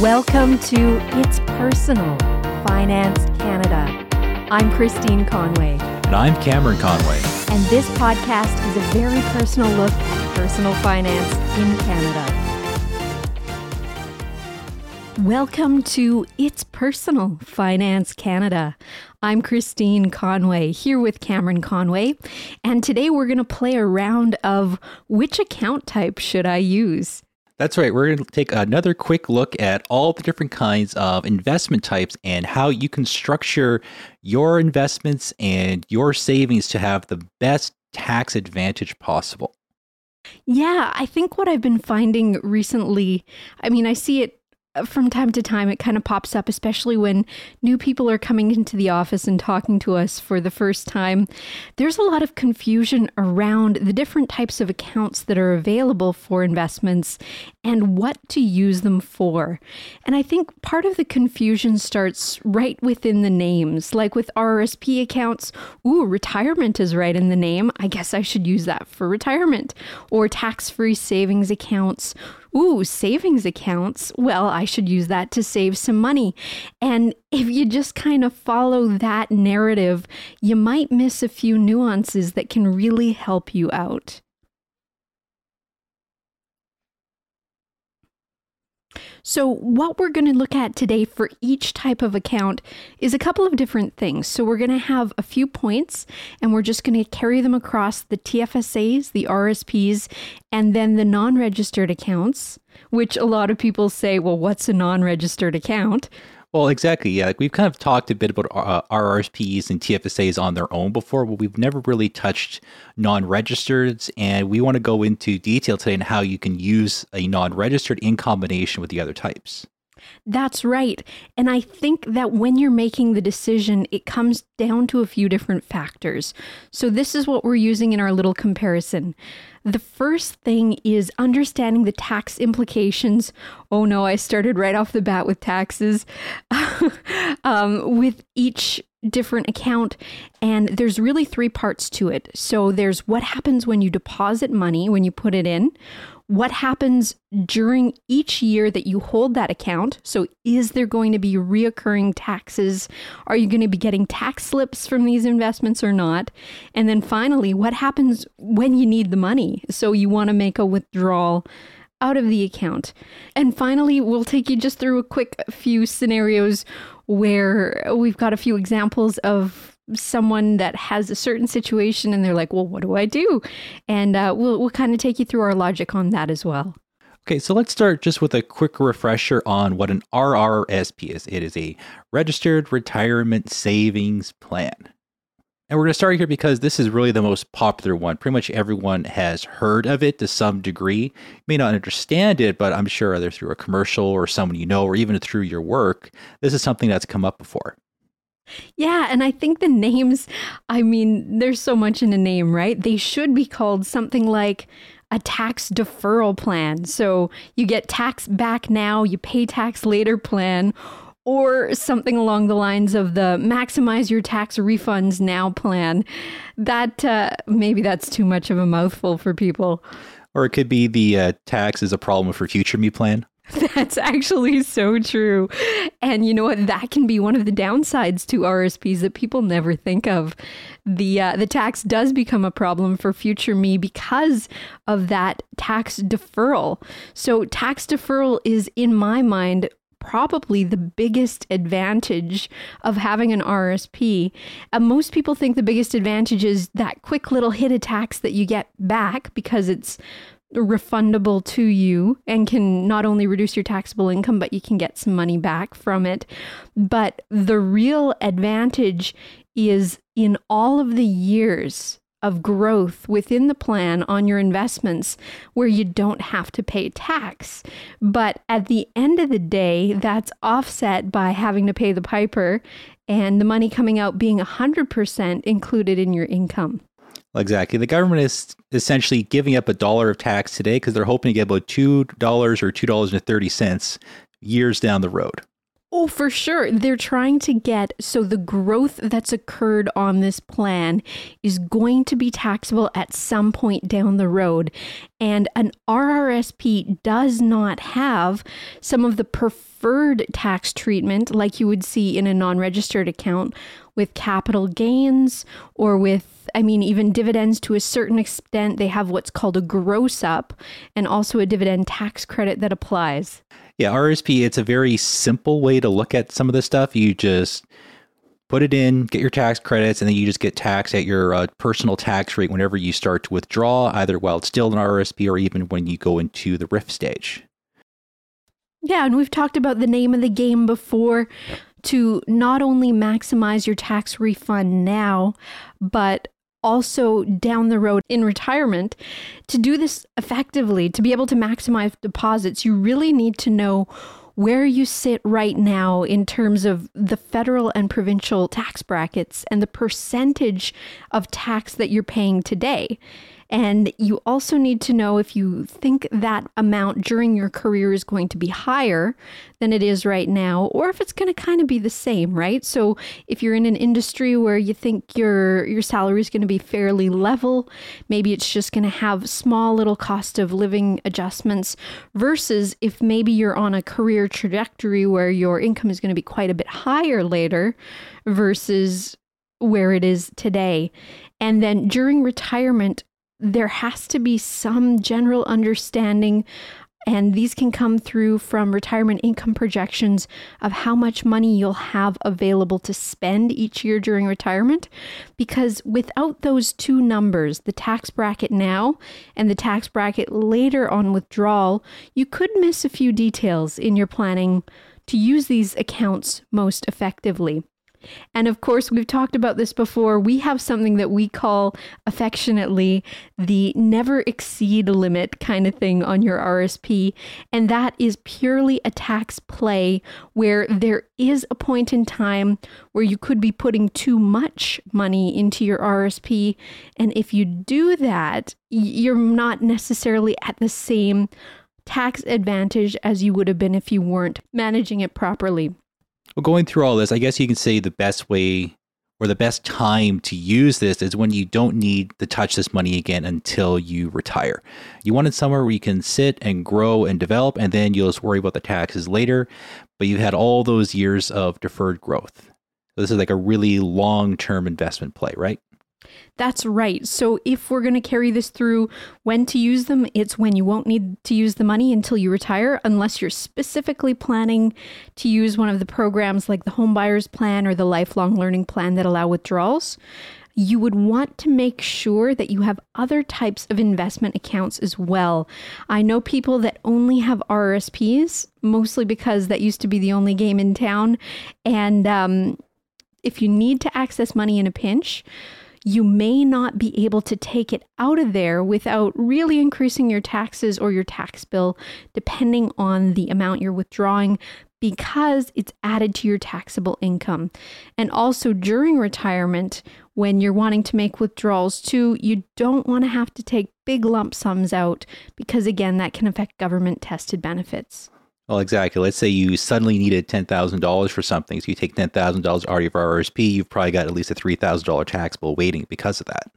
Welcome to It's Personal Finance Canada. I'm Christine Conway. And I'm Cameron Conway. And this podcast is a very personal look at personal finance in Canada. Welcome to It's Personal Finance Canada. I'm Christine Conway here with Cameron Conway, and today we're going to play a round of which account type should I use? That's right. We're going to take another quick look at all the different kinds of investment types and how you can structure your investments and your savings to have the best tax advantage possible. Yeah, I think what I've been finding recently, I mean, I see it from time to time it kind of pops up especially when new people are coming into the office and talking to us for the first time. There's a lot of confusion around the different types of accounts that are available for investments and what to use them for. And i think part of the confusion starts right within the names. Like with RRSP accounts ooh retirement is right in the name. I guess i should use that for retirement. Or tax-free savings accounts ooh, savings accounts. Well, I should use that to save some money. And if you just kind of follow that narrative, you might miss a few nuances that can really help you out. So, what we're going to look at today for each type of account is a couple of different things. So, we're going to have a few points and we're just going to carry them across the TFSAs, the RSPs, and then the non registered accounts, which a lot of people say, well, what's a non registered account? Well, exactly. Yeah, like we've kind of talked a bit about uh, RRSPs and TFSAs on their own before, but we've never really touched non-registered, and we want to go into detail today on how you can use a non-registered in combination with the other types. That's right. And I think that when you're making the decision, it comes down to a few different factors. So, this is what we're using in our little comparison. The first thing is understanding the tax implications. Oh no, I started right off the bat with taxes um, with each different account. And there's really three parts to it. So, there's what happens when you deposit money, when you put it in what happens during each year that you hold that account. So, is there going to be reoccurring taxes? Are you going to be getting tax slips from these investments or not? And then finally, what happens when you need the money? So, you want to make a withdrawal out of the account. And finally, we'll take you just through a quick few scenarios where we've got a few examples of someone that has a certain situation and they're like, well, what do I do? And uh, we'll, we'll kind of take you through our logic on that as well. Okay, so let's start just with a quick refresher on what an RRSP is. It is a registered retirement savings plan. And we're going to start here because this is really the most popular one. Pretty much everyone has heard of it to some degree. You may not understand it, but I'm sure either through a commercial or someone you know, or even through your work, this is something that's come up before. Yeah, and I think the names, I mean, there's so much in a name, right? They should be called something like a tax deferral plan. So you get tax back now, you pay tax later plan, or something along the lines of the maximize your tax refunds now plan. That uh, maybe that's too much of a mouthful for people. Or it could be the uh, tax is a problem for future me plan. That's actually so true. And you know what? That can be one of the downsides to RSPs that people never think of. The uh, the tax does become a problem for future me because of that tax deferral. So tax deferral is in my mind probably the biggest advantage of having an RSP. Uh, most people think the biggest advantage is that quick little hit of tax that you get back because it's refundable to you and can not only reduce your taxable income, but you can get some money back from it. But the real advantage is in all of the years of growth within the plan on your investments where you don't have to pay tax. But at the end of the day, that's offset by having to pay the piper and the money coming out being 100% included in your income. Exactly. The government is essentially giving up a dollar of tax today because they're hoping to get about $2 or $2.30 years down the road. Oh, for sure. They're trying to get so the growth that's occurred on this plan is going to be taxable at some point down the road. And an RRSP does not have some of the preferred tax treatment like you would see in a non registered account with capital gains or with, I mean, even dividends to a certain extent. They have what's called a gross up and also a dividend tax credit that applies. Yeah, RSP, it's a very simple way to look at some of this stuff. You just put it in, get your tax credits, and then you just get taxed at your uh, personal tax rate whenever you start to withdraw, either while it's still an RSP or even when you go into the RRIF stage. Yeah, and we've talked about the name of the game before to not only maximize your tax refund now, but also down the road in retirement, to do this effectively, to be able to maximize deposits, you really need to know where you sit right now in terms of the federal and provincial tax brackets and the percentage of tax that you're paying today. And you also need to know if you think that amount during your career is going to be higher than it is right now, or if it's going to kind of be the same, right? So if you're in an industry where you think your your salary is going to be fairly level, maybe it's just going to have small little cost of living adjustments versus if maybe you're on a career trajectory where your income is going to be quite a bit higher later versus where it is today. And then during retirement, there has to be some general understanding and these can come through from retirement income projections of how much money you'll have available to spend each year during retirement. Because without those two numbers, the tax bracket now and the tax bracket later on withdrawal, you could miss a few details in your planning to use these accounts most effectively. And of course, we've talked about this before. We have something that we call affectionately the never exceed limit kind of thing on your RSP. And that is purely a tax play where there is a point in time where you could be putting too much money into your RSP. And if you do that, you're not necessarily at the same tax advantage as you would have been if you weren't managing it properly. Well, going through all this, I guess you can say the best way or the best time to use this is when you don't need to touch this money again until you retire. You want it somewhere where you can sit and grow and develop, and then you'll just worry about the taxes later. But you've had all those years of deferred growth. So this is like a really long term investment play, right? That's right. So if we're going to carry this through when to use them, it's when you won't need to use the money until you retire, unless you're specifically planning to use one of the programs like the Home Buyers Plan or the Lifelong Learning Plan that allow withdrawals. You would want to make sure that you have other types of investment accounts as well. I know people that only have RSPs, mostly because that used to be the only game in town. And um, if you need to access money in a pinch, you may not be able to take it out of there without really increasing your taxes or your tax bill, depending on the amount you're withdrawing, because it's added to your taxable income. And also during retirement, when you're wanting to make withdrawals too, you don't want to have to take big lump sums out because, again, that can affect government tested benefits. Well, exactly. Let's say you suddenly needed ten thousand dollars for something, so you take ten thousand dollars out of your RSP. You've probably got at least a three thousand dollar tax bill waiting because of that.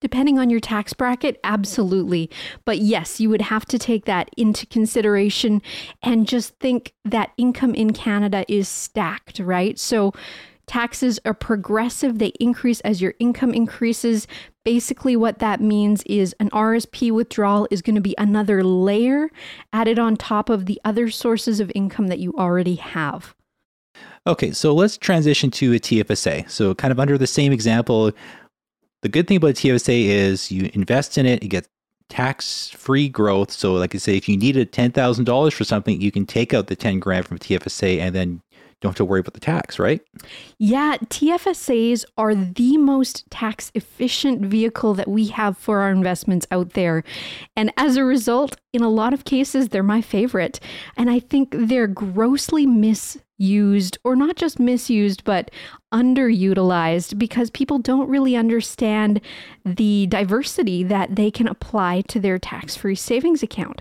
Depending on your tax bracket, absolutely. But yes, you would have to take that into consideration and just think that income in Canada is stacked, right? So taxes are progressive, they increase as your income increases. Basically, what that means is an RSP withdrawal is going to be another layer added on top of the other sources of income that you already have. Okay, so let's transition to a TFSA. So, kind of under the same example, the good thing about TFSA is you invest in it, you get tax free growth. So, like I say, if you needed $10,000 for something, you can take out the 10 grand from TFSA and then don't have to worry about the tax, right? Yeah, TFSAs are the most tax efficient vehicle that we have for our investments out there. And as a result, in a lot of cases, they're my favorite. And I think they're grossly misused, or not just misused, but underutilized because people don't really understand the diversity that they can apply to their tax free savings account.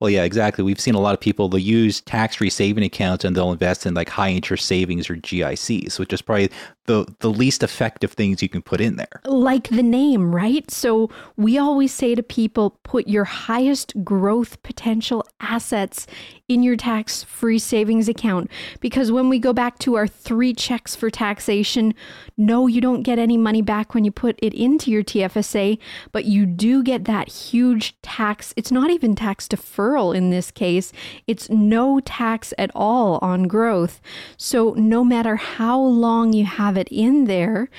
Well, yeah, exactly. We've seen a lot of people, they'll use tax free saving accounts and they'll invest in like high interest savings or GICs, which is probably the, the least effective things you can put in there. Like the name, right? So we always say to people put your highest growth potential assets in your tax free savings account. Because when we go back to our three checks for taxation, no, you don't get any money back when you put it into your TFSA, but you do get that huge tax. It's not even tax deferral in this case, it's no tax at all on growth. So no matter how long you have it in there,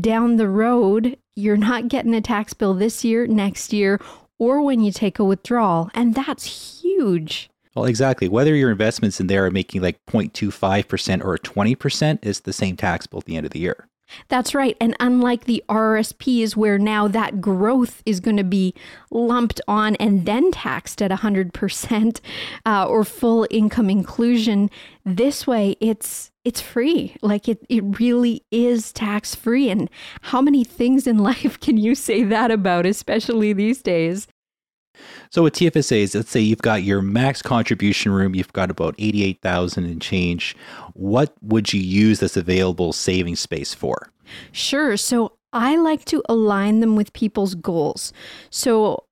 down the road, you're not getting a tax bill this year, next year, or when you take a withdrawal. And that's huge. Well, exactly. Whether your investments in there are making like 0.25% or 20% is the same tax bill at the end of the year. That's right. And unlike the RSPs, where now that growth is going to be lumped on and then taxed at 100% uh, or full income inclusion, this way it's it's free. Like it, it really is tax free. And how many things in life can you say that about, especially these days? So with TFSAs, let's say you've got your max contribution room, you've got about 88,000 and change. What would you use this available saving space for? Sure. So I like to align them with people's goals. So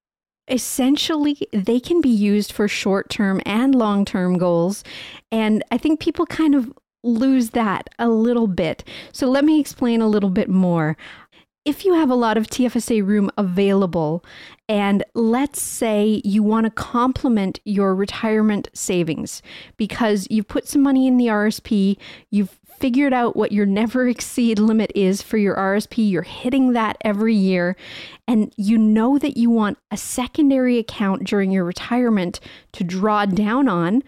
essentially they can be used for short-term and long-term goals and I think people kind of lose that a little bit. So let me explain a little bit more if you have a lot of TFSA room available, and let's say you want to complement your retirement savings because you've put some money in the RSP, you've figured out what your never exceed limit is for your RSP, you're hitting that every year, and you know that you want a secondary account during your retirement to draw down on.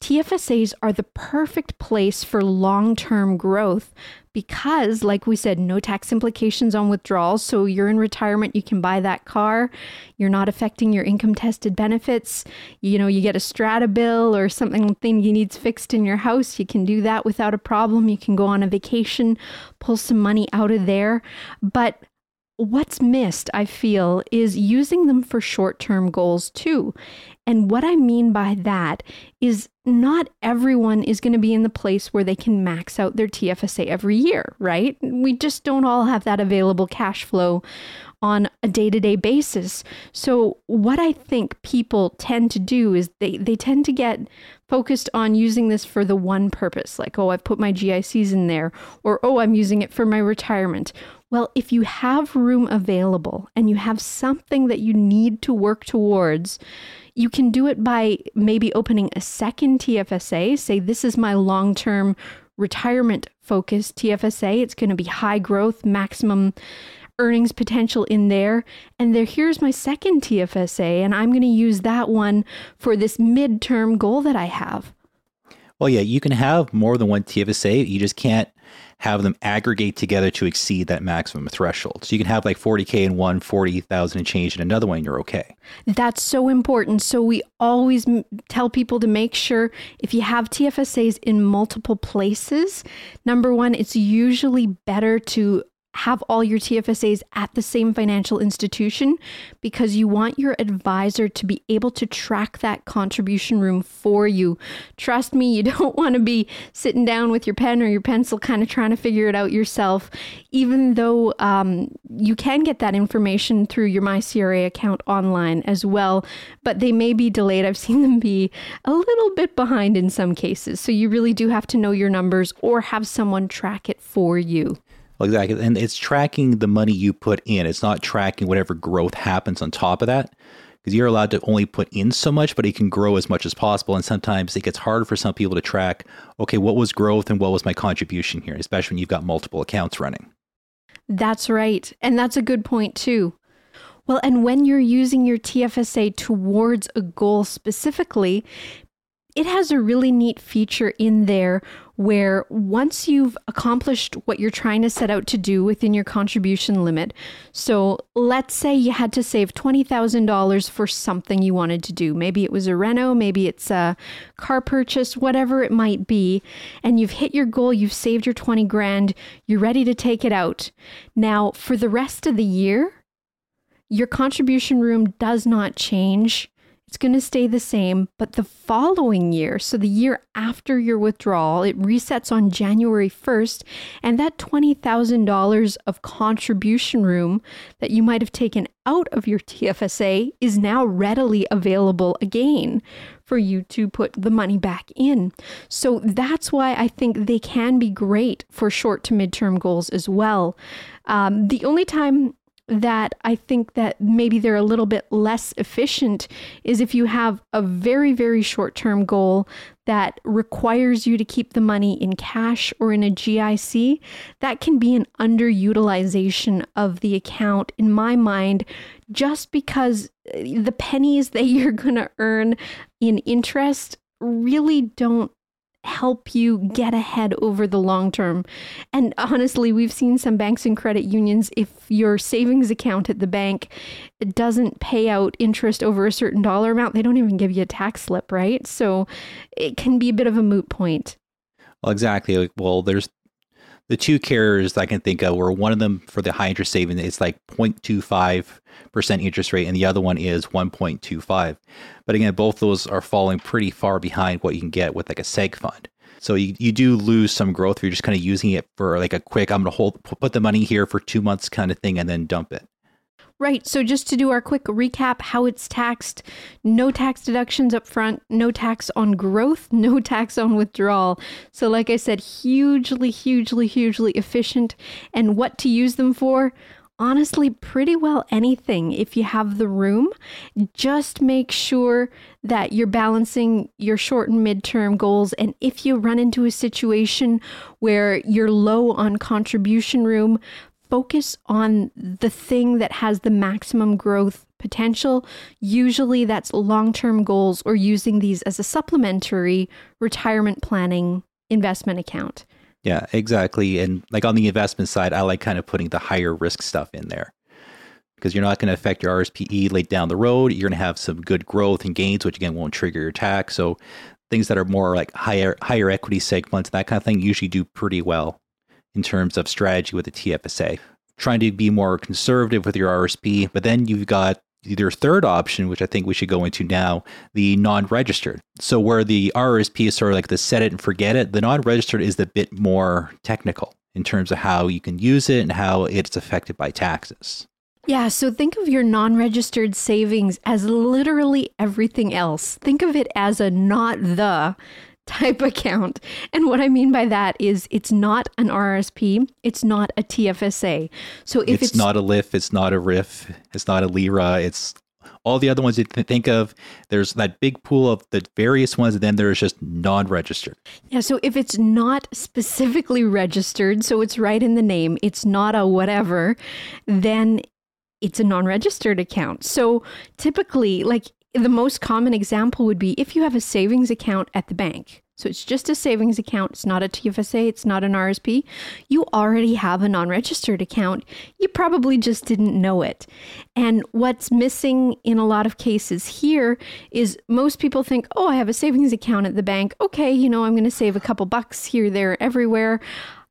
TFSAs are the perfect place for long term growth because, like we said, no tax implications on withdrawals. So you're in retirement, you can buy that car. You're not affecting your income tested benefits. You know, you get a strata bill or something thing you needs fixed in your house. You can do that without a problem. You can go on a vacation, pull some money out of there. But what's missed, I feel, is using them for short term goals too. And what I mean by that is not everyone is going to be in the place where they can max out their TFSA every year, right? We just don't all have that available cash flow on a day-to-day basis. So what I think people tend to do is they they tend to get focused on using this for the one purpose, like oh, I've put my GICs in there or oh, I'm using it for my retirement. Well, if you have room available and you have something that you need to work towards, you can do it by maybe opening a second TFSA. Say, this is my long term retirement focused TFSA. It's going to be high growth, maximum earnings potential in there. And there, here's my second TFSA, and I'm going to use that one for this midterm goal that I have. Well, yeah, you can have more than one TFSA. You just can't have them aggregate together to exceed that maximum threshold. So you can have like 40K in one, 40,000 and change in another one, and you're okay. That's so important. So we always m- tell people to make sure if you have TFSAs in multiple places, number one, it's usually better to have all your TFSAs at the same financial institution because you want your advisor to be able to track that contribution room for you. Trust me, you don't want to be sitting down with your pen or your pencil kind of trying to figure it out yourself, even though um, you can get that information through your MyCRA account online as well, but they may be delayed. I've seen them be a little bit behind in some cases. So you really do have to know your numbers or have someone track it for you. Exactly. And it's tracking the money you put in. It's not tracking whatever growth happens on top of that. Because you're allowed to only put in so much, but it can grow as much as possible. And sometimes it gets harder for some people to track, okay, what was growth and what was my contribution here, especially when you've got multiple accounts running. That's right. And that's a good point, too. Well, and when you're using your TFSA towards a goal specifically, it has a really neat feature in there where once you've accomplished what you're trying to set out to do within your contribution limit, so let's say you had to save $20,000 for something you wanted to do. Maybe it was a reno, maybe it's a car purchase, whatever it might be, and you've hit your goal, you've saved your 20 grand, you're ready to take it out. Now, for the rest of the year, your contribution room does not change it's going to stay the same, but the following year, so the year after your withdrawal, it resets on January 1st, and that $20,000 of contribution room that you might have taken out of your TFSA is now readily available again for you to put the money back in. So that's why I think they can be great for short to midterm goals as well. Um, the only time that I think that maybe they're a little bit less efficient is if you have a very, very short term goal that requires you to keep the money in cash or in a GIC, that can be an underutilization of the account in my mind, just because uh, the pennies that you're going to earn in interest really don't help you get ahead over the long term. And honestly, we've seen some banks and credit unions, if your savings account at the bank doesn't pay out interest over a certain dollar amount, they don't even give you a tax slip, right? So it can be a bit of a moot point. Well, exactly. Well, there's the two carriers I can think of were one of them for the high interest saving it's like 0.25% interest rate and the other one is 1.25. But again, both those are falling pretty far behind what you can get with like a seg fund. So you, you do lose some growth you're just kind of using it for like a quick, I'm going to hold, put the money here for two months kind of thing and then dump it. Right. So just to do our quick recap, how it's taxed: no tax deductions up front, no tax on growth, no tax on withdrawal. So, like I said, hugely, hugely, hugely efficient. And what to use them for? Honestly, pretty well anything if you have the room. Just make sure that you're balancing your short and midterm goals. And if you run into a situation where you're low on contribution room, focus on the thing that has the maximum growth potential. Usually that's long term goals or using these as a supplementary retirement planning investment account. Yeah, exactly. And like on the investment side, I like kind of putting the higher risk stuff in there because you're not going to affect your RSPE late down the road. You're going to have some good growth and gains, which again won't trigger your tax. So things that are more like higher higher equity segments, that kind of thing, usually do pretty well in terms of strategy with the TFSA. Trying to be more conservative with your RSP, but then you've got your third option, which I think we should go into now, the non-registered. So where the RSP is sort of like the set it and forget it, the non-registered is a bit more technical in terms of how you can use it and how it's affected by taxes. Yeah, so think of your non registered savings as literally everything else. Think of it as a not the type account. And what I mean by that is it's not an RSP, it's not a TFSA. So if it's, it's not a LIF, it's not a RIF, it's not a LIRA, it's all the other ones you think of, there's that big pool of the various ones, and then there's just non registered. Yeah, so if it's not specifically registered, so it's right in the name, it's not a whatever, then it's a non registered account. So typically, like the most common example would be if you have a savings account at the bank. So it's just a savings account. It's not a TFSA. It's not an RSP. You already have a non registered account. You probably just didn't know it. And what's missing in a lot of cases here is most people think, oh, I have a savings account at the bank. Okay, you know, I'm going to save a couple bucks here, there, everywhere.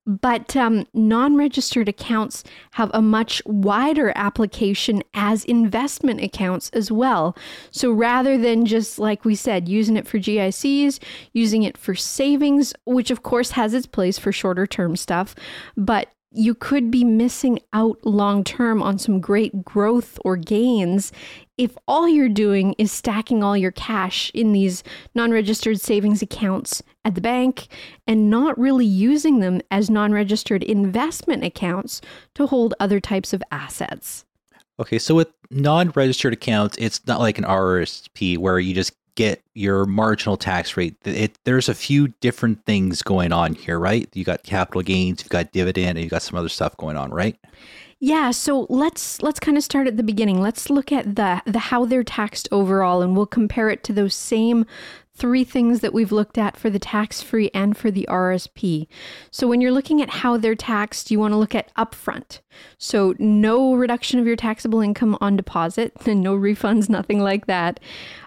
But um, non registered accounts have a much wider application as investment accounts as well. So rather than just, like we said, using it for GICs, using it for savings, which of course has its place for shorter term stuff, but you could be missing out long term on some great growth or gains if all you're doing is stacking all your cash in these non registered savings accounts at the bank and not really using them as non registered investment accounts to hold other types of assets. Okay, so with non registered accounts, it's not like an RRSP where you just get your marginal tax rate. It, there's a few different things going on here, right? You got capital gains, you've got dividend, and you got some other stuff going on, right? Yeah, so let's let's kind of start at the beginning. Let's look at the the how they're taxed overall and we'll compare it to those same three things that we've looked at for the tax free and for the RSP. So, when you're looking at how they're taxed, you want to look at upfront. So, no reduction of your taxable income on deposit, and no refunds, nothing like that.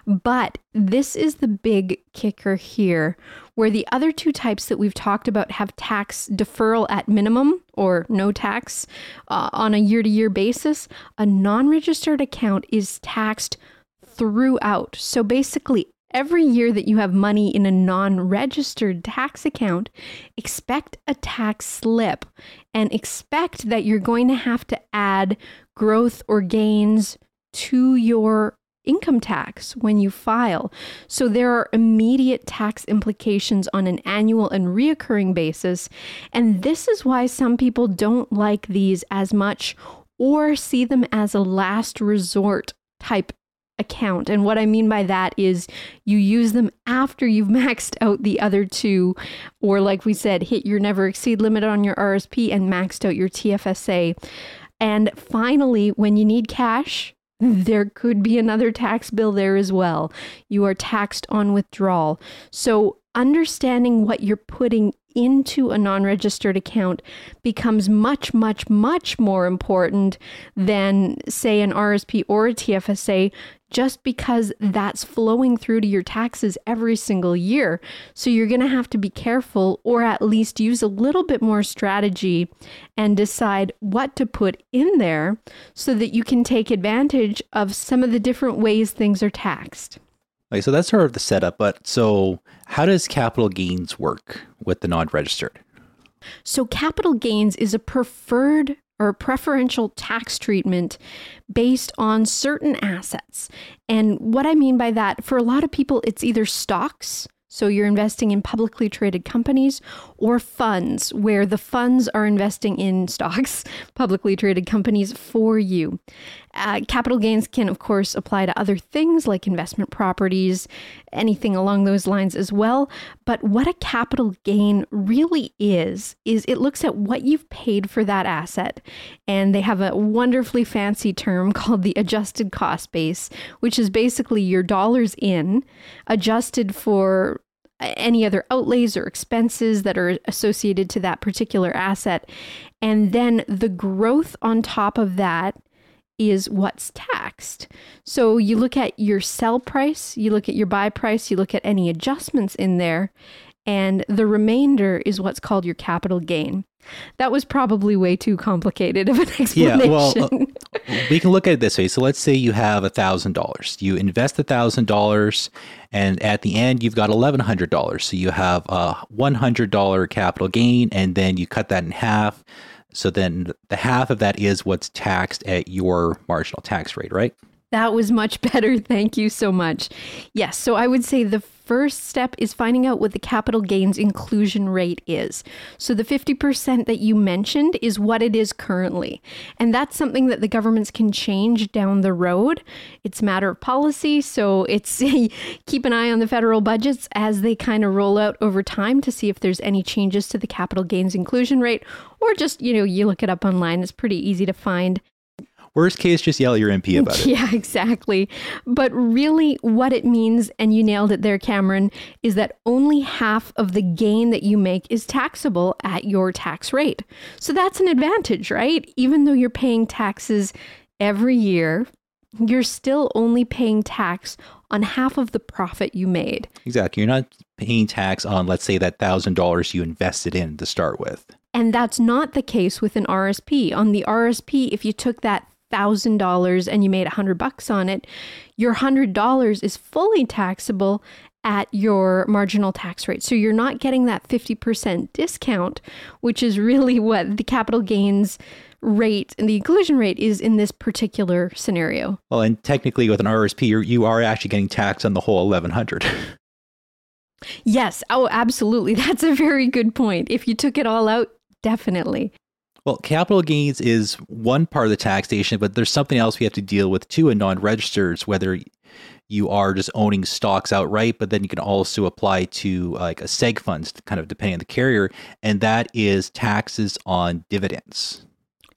But this is the big kicker here, where the other two types that we've talked about have tax deferral at minimum or no tax uh, on a year to year basis. A non registered account is taxed throughout. So basically, Every year that you have money in a non registered tax account, expect a tax slip and expect that you're going to have to add growth or gains to your income tax when you file. So there are immediate tax implications on an annual and reoccurring basis. And this is why some people don't like these as much or see them as a last resort type account. And what I mean by that is you use them after you've maxed out the other two, or like we said, hit your never exceed limit on your RSP and maxed out your TFSA. And finally, when you need cash, there could be another tax bill there as well. You are taxed on withdrawal. So, understanding what you're putting into a non registered account becomes much, much, much more important than, say, an RSP or a TFSA, just because that's flowing through to your taxes every single year. So you're going to have to be careful or at least use a little bit more strategy and decide what to put in there so that you can take advantage of some of the different ways things are taxed. Okay, so that's sort of the setup. But so, how does capital gains work with the non registered? So, capital gains is a preferred or preferential tax treatment based on certain assets. And what I mean by that, for a lot of people, it's either stocks so you're investing in publicly traded companies or funds where the funds are investing in stocks, publicly traded companies for you. Uh, capital gains can, of course, apply to other things like investment properties, anything along those lines as well. But what a capital gain really is, is it looks at what you've paid for that asset. And they have a wonderfully fancy term called the adjusted cost base, which is basically your dollars in adjusted for any other outlays or expenses that are associated to that particular asset. And then the growth on top of that is what's taxed. So you look at your sell price, you look at your buy price, you look at any adjustments in there, and the remainder is what's called your capital gain. That was probably way too complicated of an explanation. Yeah, well, uh, we can look at it this way. So let's say you have a thousand dollars. You invest thousand dollars, and at the end you've got eleven hundred dollars. So you have a one hundred dollar capital gain, and then you cut that in half. So then the half of that is what's taxed at your marginal tax rate, right? That was much better. Thank you so much. Yes. So I would say the first step is finding out what the capital gains inclusion rate is. So the 50% that you mentioned is what it is currently. And that's something that the governments can change down the road. It's a matter of policy. So it's keep an eye on the federal budgets as they kind of roll out over time to see if there's any changes to the capital gains inclusion rate or just, you know, you look it up online. It's pretty easy to find. Worst case, just yell at your MP about it. Yeah, exactly. But really, what it means, and you nailed it there, Cameron, is that only half of the gain that you make is taxable at your tax rate. So that's an advantage, right? Even though you're paying taxes every year, you're still only paying tax on half of the profit you made. Exactly. You're not paying tax on, let's say, that $1,000 you invested in to start with. And that's not the case with an RSP. On the RSP, if you took that thousand dollars and you made a hundred bucks on it, your hundred dollars is fully taxable at your marginal tax rate. So you're not getting that 50% discount, which is really what the capital gains rate and the inclusion rate is in this particular scenario. Well, and technically with an RSP, you're, you are actually getting taxed on the whole 1100. yes. Oh, absolutely. That's a very good point. If you took it all out, definitely. Well, capital gains is one part of the taxation, but there's something else we have to deal with too in non-registers, whether you are just owning stocks outright, but then you can also apply to like a seg funds, kind of depending on the carrier, and that is taxes on dividends.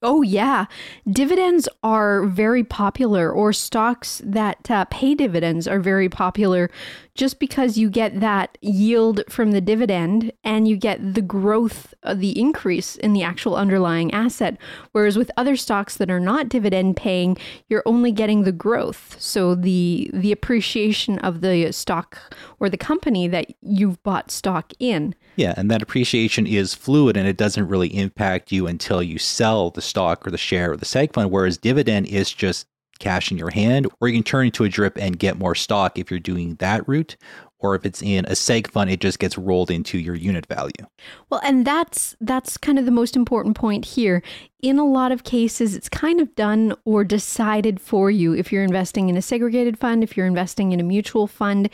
Oh, yeah. Dividends are very popular, or stocks that uh, pay dividends are very popular just because you get that yield from the dividend and you get the growth, the increase in the actual underlying asset. Whereas with other stocks that are not dividend paying, you're only getting the growth. So the the appreciation of the stock or the company that you've bought stock in. Yeah, and that appreciation is fluid and it doesn't really impact you until you sell the stock or the share or the seg fund, whereas dividend is just cash in your hand, or you can turn into a drip and get more stock if you're doing that route. Or if it's in a seg fund, it just gets rolled into your unit value. Well, and that's that's kind of the most important point here. In a lot of cases, it's kind of done or decided for you. If you're investing in a segregated fund, if you're investing in a mutual fund,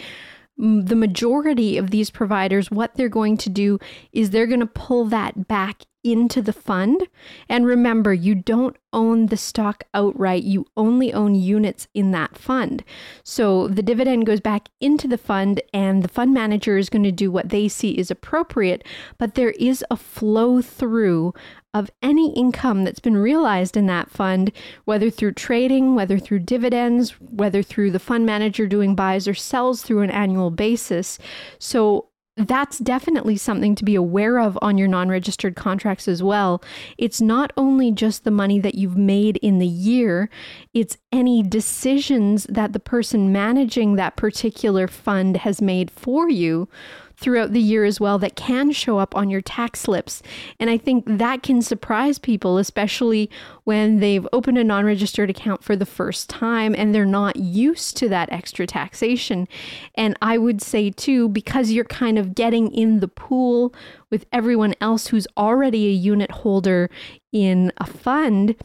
the majority of these providers, what they're going to do is they're going to pull that back into the fund. And remember, you don't own the stock outright, you only own units in that fund. So the dividend goes back into the fund, and the fund manager is going to do what they see is appropriate. But there is a flow through of any income that's been realized in that fund, whether through trading, whether through dividends, whether through the fund manager doing buys or sells through an annual basis. So that's definitely something to be aware of on your non registered contracts as well. It's not only just the money that you've made in the year, it's any decisions that the person managing that particular fund has made for you throughout the year as well that can show up on your tax slips. And I think that can surprise people, especially when they've opened a non registered account for the first time and they're not used to that extra taxation. And I would say, too, because you're kind of getting in the pool with everyone else who's already a unit holder in a fund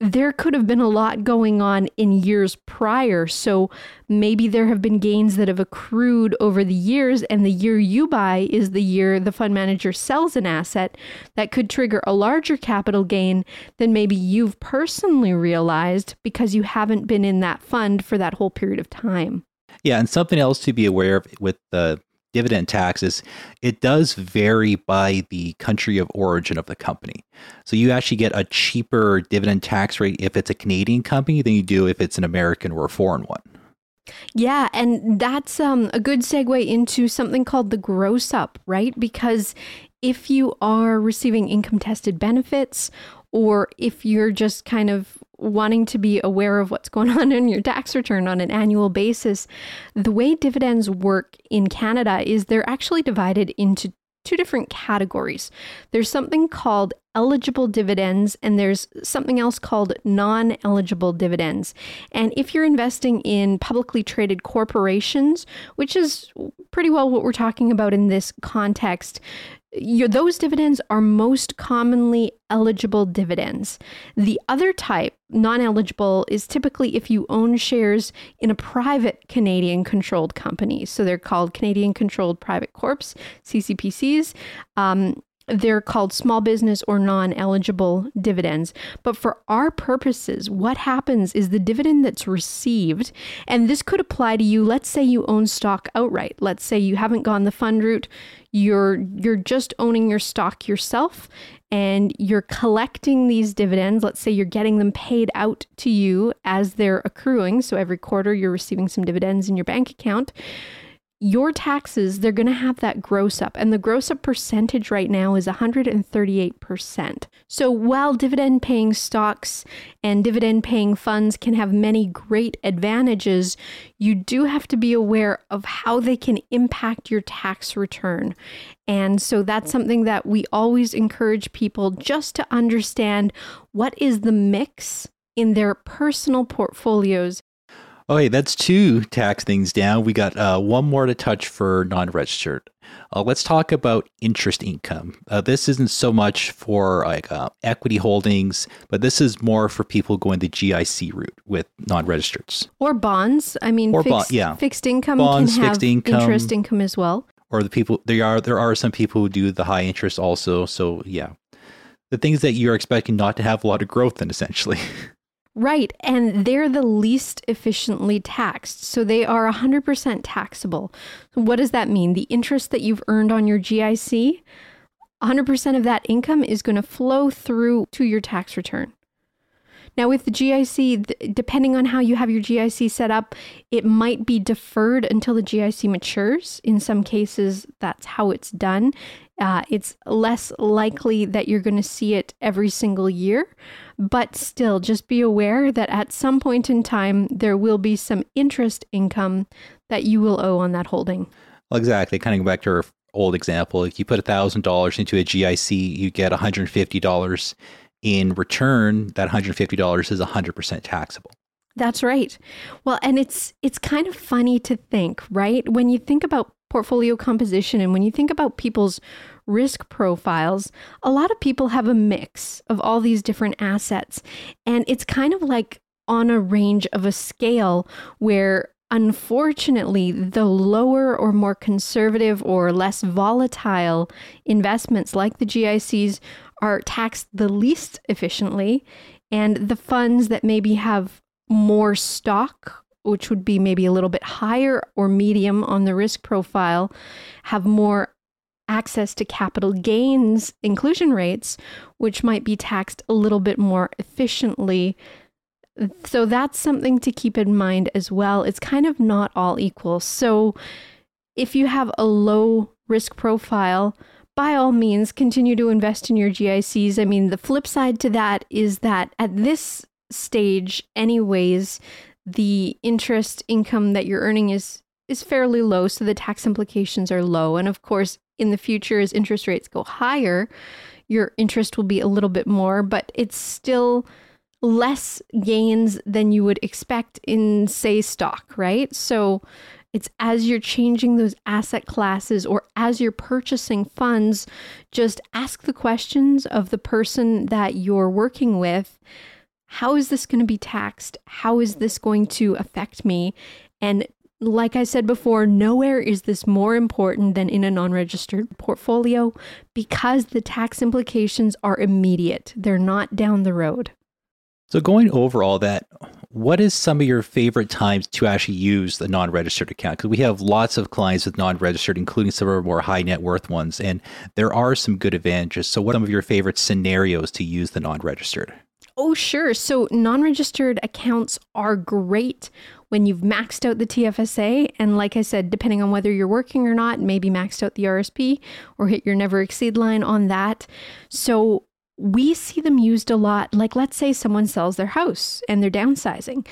there could have been a lot going on in years prior. So maybe there have been gains that have accrued over the years, and the year you buy is the year the fund manager sells an asset that could trigger a larger capital gain than maybe you've personally realized because you haven't been in that fund for that whole period of time. Yeah, and something else to be aware of with the dividend taxes, it does vary by the country of origin of the company. So you actually get a cheaper dividend tax rate if it's a Canadian company than you do if it's an American or a foreign one. Yeah, and that's um, a good segue into something called the gross up, right? Because if you are receiving income tested benefits or if you're just kind of wanting to be aware of what's going on in your tax return on an annual basis, the way dividends work in Canada is they're actually divided into two different categories. There's something called eligible dividends and there's something else called non eligible dividends. And if you're investing in publicly traded corporations, which is pretty well what we're talking about in this context, your, those dividends are most commonly eligible dividends. The other type, non eligible, is typically if you own shares in a private Canadian controlled company. So they're called Canadian Controlled Private Corps, CCPCs. Um, they're called small business or non eligible dividends. But for our purposes, what happens is the dividend that's received, and this could apply to you. Let's say you own stock outright. Let's say you haven't gone the fund route. You're you're just owning your stock yourself and you're collecting these dividends. Let's say you're getting them paid out to you as they're accruing. So every quarter you're receiving some dividends in your bank account your taxes, they're going to have that gross up. And the gross up percentage right now is 138%. So while dividend paying stocks and dividend paying funds can have many great advantages, you do have to be aware of how they can impact your tax return. And so that's something that we always encourage people just to understand what is the mix in their personal portfolios Okay, that's two tax things down. We got uh, one more to touch for non registered. Uh, let's talk about interest income. Uh, this isn't so much for like uh, equity holdings, but this is more for people going the GIC route with non registered Or bonds. I mean, Or fixed, yeah. fixed income Bonds, can have fixed income. interest income as well. Or the people there are there are some people who do the high interest also. So yeah, the things that you're expecting not to have a lot of growth in essentially. Right. And they're the least efficiently taxed. So they are 100% taxable. What does that mean? The interest that you've earned on your GIC, 100% of that income is going to flow through to your tax return. Now, with the GIC, depending on how you have your GIC set up, it might be deferred until the GIC matures. In some cases, that's how it's done. Uh, it's less likely that you're going to see it every single year, but still, just be aware that at some point in time, there will be some interest income that you will owe on that holding. Well, exactly. Kind of go back to our old example. if you put $1,000 into a GIC, you get $150 in return. That $150 is 100% taxable. That's right. Well, and it's it's kind of funny to think, right? When you think about portfolio composition and when you think about people's risk profiles, a lot of people have a mix of all these different assets. And it's kind of like on a range of a scale where unfortunately the lower or more conservative or less volatile investments like the GICs are taxed the least efficiently and the funds that maybe have more stock, which would be maybe a little bit higher or medium on the risk profile, have more access to capital gains inclusion rates, which might be taxed a little bit more efficiently. So that's something to keep in mind as well. It's kind of not all equal. So if you have a low risk profile, by all means, continue to invest in your GICs. I mean, the flip side to that is that at this stage anyways the interest income that you're earning is is fairly low so the tax implications are low. And of course in the future as interest rates go higher your interest will be a little bit more but it's still less gains than you would expect in say stock right? So it's as you're changing those asset classes or as you're purchasing funds just ask the questions of the person that you're working with how is this going to be taxed? How is this going to affect me? And like I said before, nowhere is this more important than in a non registered portfolio because the tax implications are immediate, they're not down the road. So, going over all that, what is some of your favorite times to actually use the non registered account? Because we have lots of clients with non registered, including some of our more high net worth ones, and there are some good advantages. So, what are some of your favorite scenarios to use the non registered? Oh, sure. So non registered accounts are great when you've maxed out the TFSA. And like I said, depending on whether you're working or not, maybe maxed out the RSP or hit your never exceed line on that. So we see them used a lot. Like, let's say someone sells their house and they're downsizing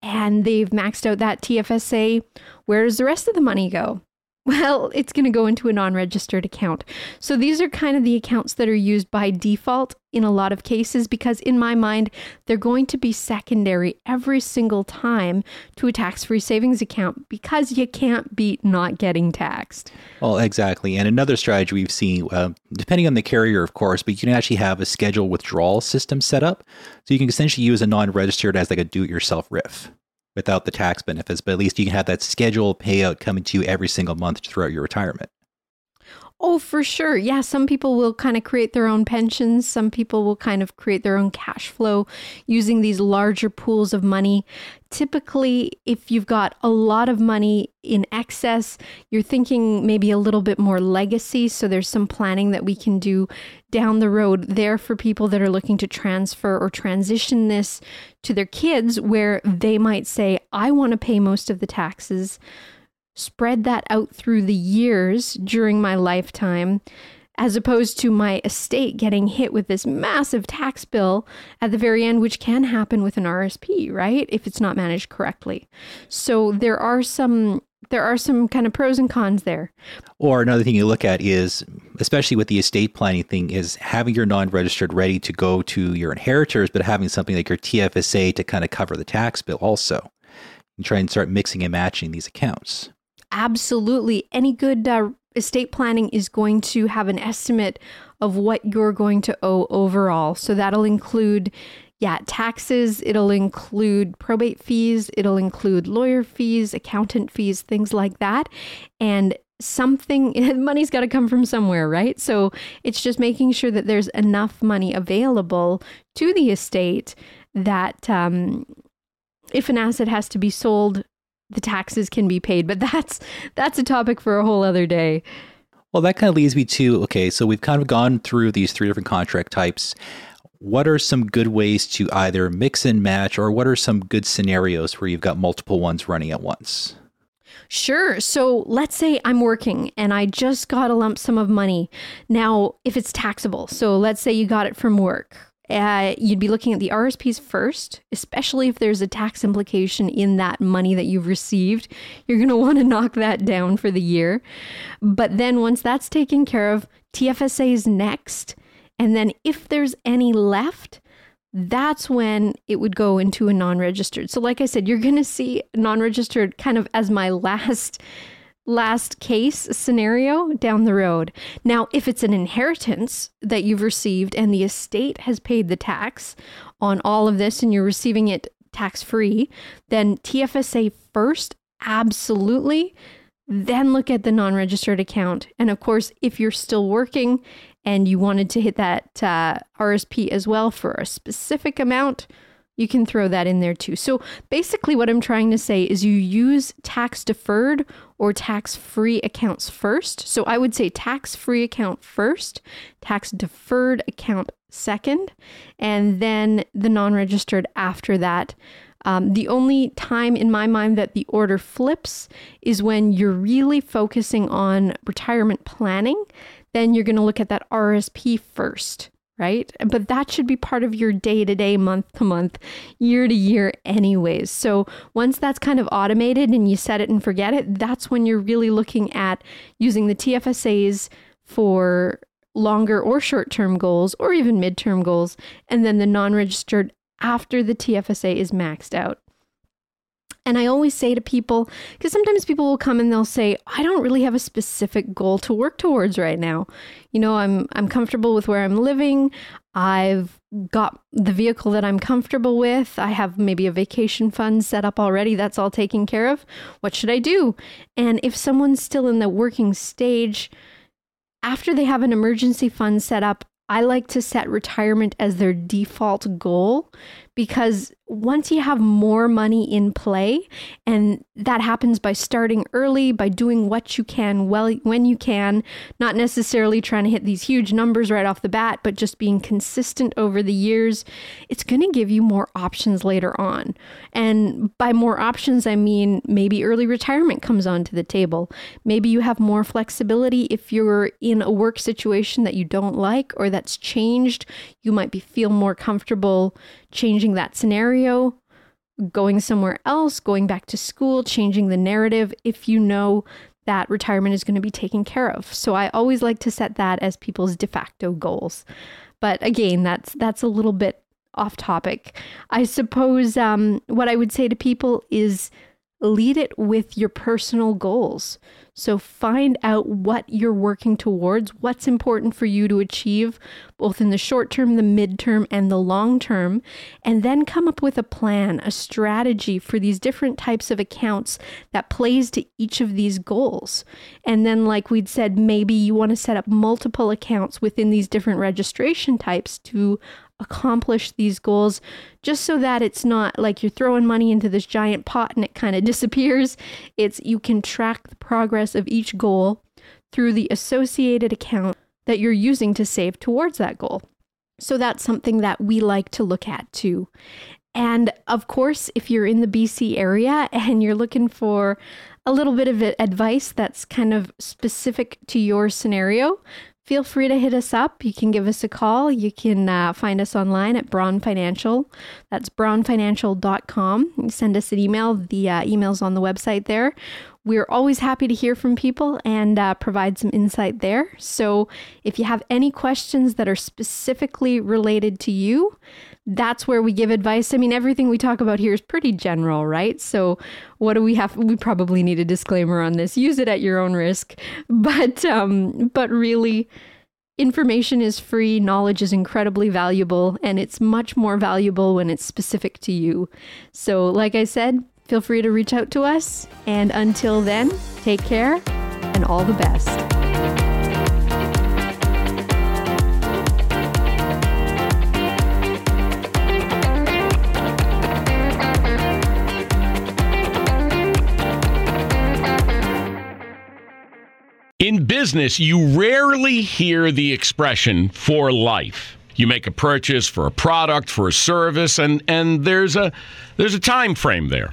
and they've maxed out that TFSA. Where does the rest of the money go? Well, it's going to go into a non registered account. So these are kind of the accounts that are used by default in a lot of cases because, in my mind, they're going to be secondary every single time to a tax free savings account because you can't beat not getting taxed. Well, exactly. And another strategy we've seen, uh, depending on the carrier, of course, but you can actually have a scheduled withdrawal system set up. So you can essentially use a non registered as like a do it yourself RIF without the tax benefits, but at least you can have that scheduled payout coming to you every single month throughout your retirement. Oh, for sure. Yeah, some people will kind of create their own pensions. Some people will kind of create their own cash flow using these larger pools of money. Typically, if you've got a lot of money in excess, you're thinking maybe a little bit more legacy. So there's some planning that we can do down the road there for people that are looking to transfer or transition this to their kids, where they might say, I want to pay most of the taxes spread that out through the years during my lifetime as opposed to my estate getting hit with this massive tax bill at the very end, which can happen with an RSP, right? If it's not managed correctly. So there are some there are some kind of pros and cons there. Or another thing you look at is, especially with the estate planning thing, is having your non registered ready to go to your inheritors, but having something like your TFSA to kind of cover the tax bill also. And try and start mixing and matching these accounts. Absolutely. Any good uh, estate planning is going to have an estimate of what you're going to owe overall. So that'll include yeah, taxes, it'll include probate fees, it'll include lawyer fees, accountant fees, things like that. And something money's got to come from somewhere, right? So it's just making sure that there's enough money available to the estate that um, if an asset has to be sold, the taxes can be paid. But that's that's a topic for a whole other day. Well, that kind of leads me to okay, so we've kind of gone through these three different contract types what are some good ways to either mix and match, or what are some good scenarios where you've got multiple ones running at once? Sure. So let's say I'm working and I just got a lump sum of money. Now, if it's taxable, so let's say you got it from work, uh, you'd be looking at the RSPs first, especially if there's a tax implication in that money that you've received. You're going to want to knock that down for the year. But then once that's taken care of, TFSA is next. And then if there's any left, that's when it would go into a non registered. So, like I said, you're going to see non registered kind of as my last last case scenario down the road. Now, if it's an inheritance that you've received and the estate has paid the tax on all of this and you're receiving it tax free, then TFSA first, absolutely. Then look at the non registered account. And of course, if you're still working and you wanted to hit that uh, RSP as well for a specific amount, you can throw that in there too. So basically, what I'm trying to say is you use tax deferred or tax free accounts first. So I would say tax free account first, tax deferred account second, and then the non registered after that. Um, the only time in my mind that the order flips is when you're really focusing on retirement planning then you're going to look at that RSP first, right? But that should be part of your day to day, month to month, year to year, anyways. So once that's kind of automated and you set it and forget it, that's when you're really looking at using the TFSAs for longer or short term goals or even midterm goals, and then the non registered after the TFSA is maxed out. And I always say to people, because sometimes people will come and they'll say, I don't really have a specific goal to work towards right now. You know, I'm I'm comfortable with where I'm living. I've got the vehicle that I'm comfortable with. I have maybe a vacation fund set up already. That's all taken care of. What should I do? And if someone's still in the working stage, after they have an emergency fund set up, I like to set retirement as their default goal because once you have more money in play, and that happens by starting early, by doing what you can well when you can, not necessarily trying to hit these huge numbers right off the bat, but just being consistent over the years, it's going to give you more options later on. And by more options, I mean maybe early retirement comes onto the table. Maybe you have more flexibility if you're in a work situation that you don't like or that's changed. You might be feel more comfortable changing that scenario, going somewhere else, going back to school, changing the narrative if you know that retirement is going to be taken care of. So I always like to set that as people's de facto goals. But again, that's that's a little bit off topic. I suppose um, what I would say to people is lead it with your personal goals. So find out what you're working towards, what's important for you to achieve, both in the short term, the midterm, and the long term, and then come up with a plan, a strategy for these different types of accounts that plays to each of these goals. And then, like we'd said, maybe you want to set up multiple accounts within these different registration types to accomplish these goals just so that it's not like you're throwing money into this giant pot and it kind of disappears. It's you can track the progress of each goal through the associated account that you're using to save towards that goal. So that's something that we like to look at too. And of course, if you're in the BC area and you're looking for a little bit of advice that's kind of specific to your scenario, feel free to hit us up. You can give us a call. You can uh, find us online at Braun Financial. That's braunfinancial.com. Send us an email. The uh, email's on the website there. We're always happy to hear from people and uh, provide some insight there. So if you have any questions that are specifically related to you, that's where we give advice. I mean, everything we talk about here is pretty general, right? So, what do we have? We probably need a disclaimer on this. Use it at your own risk, but um, but really, information is free. Knowledge is incredibly valuable, and it's much more valuable when it's specific to you. So, like I said, feel free to reach out to us. And until then, take care and all the best. In business, you rarely hear the expression for life. You make a purchase for a product, for a service, and, and there's a there's a time frame there.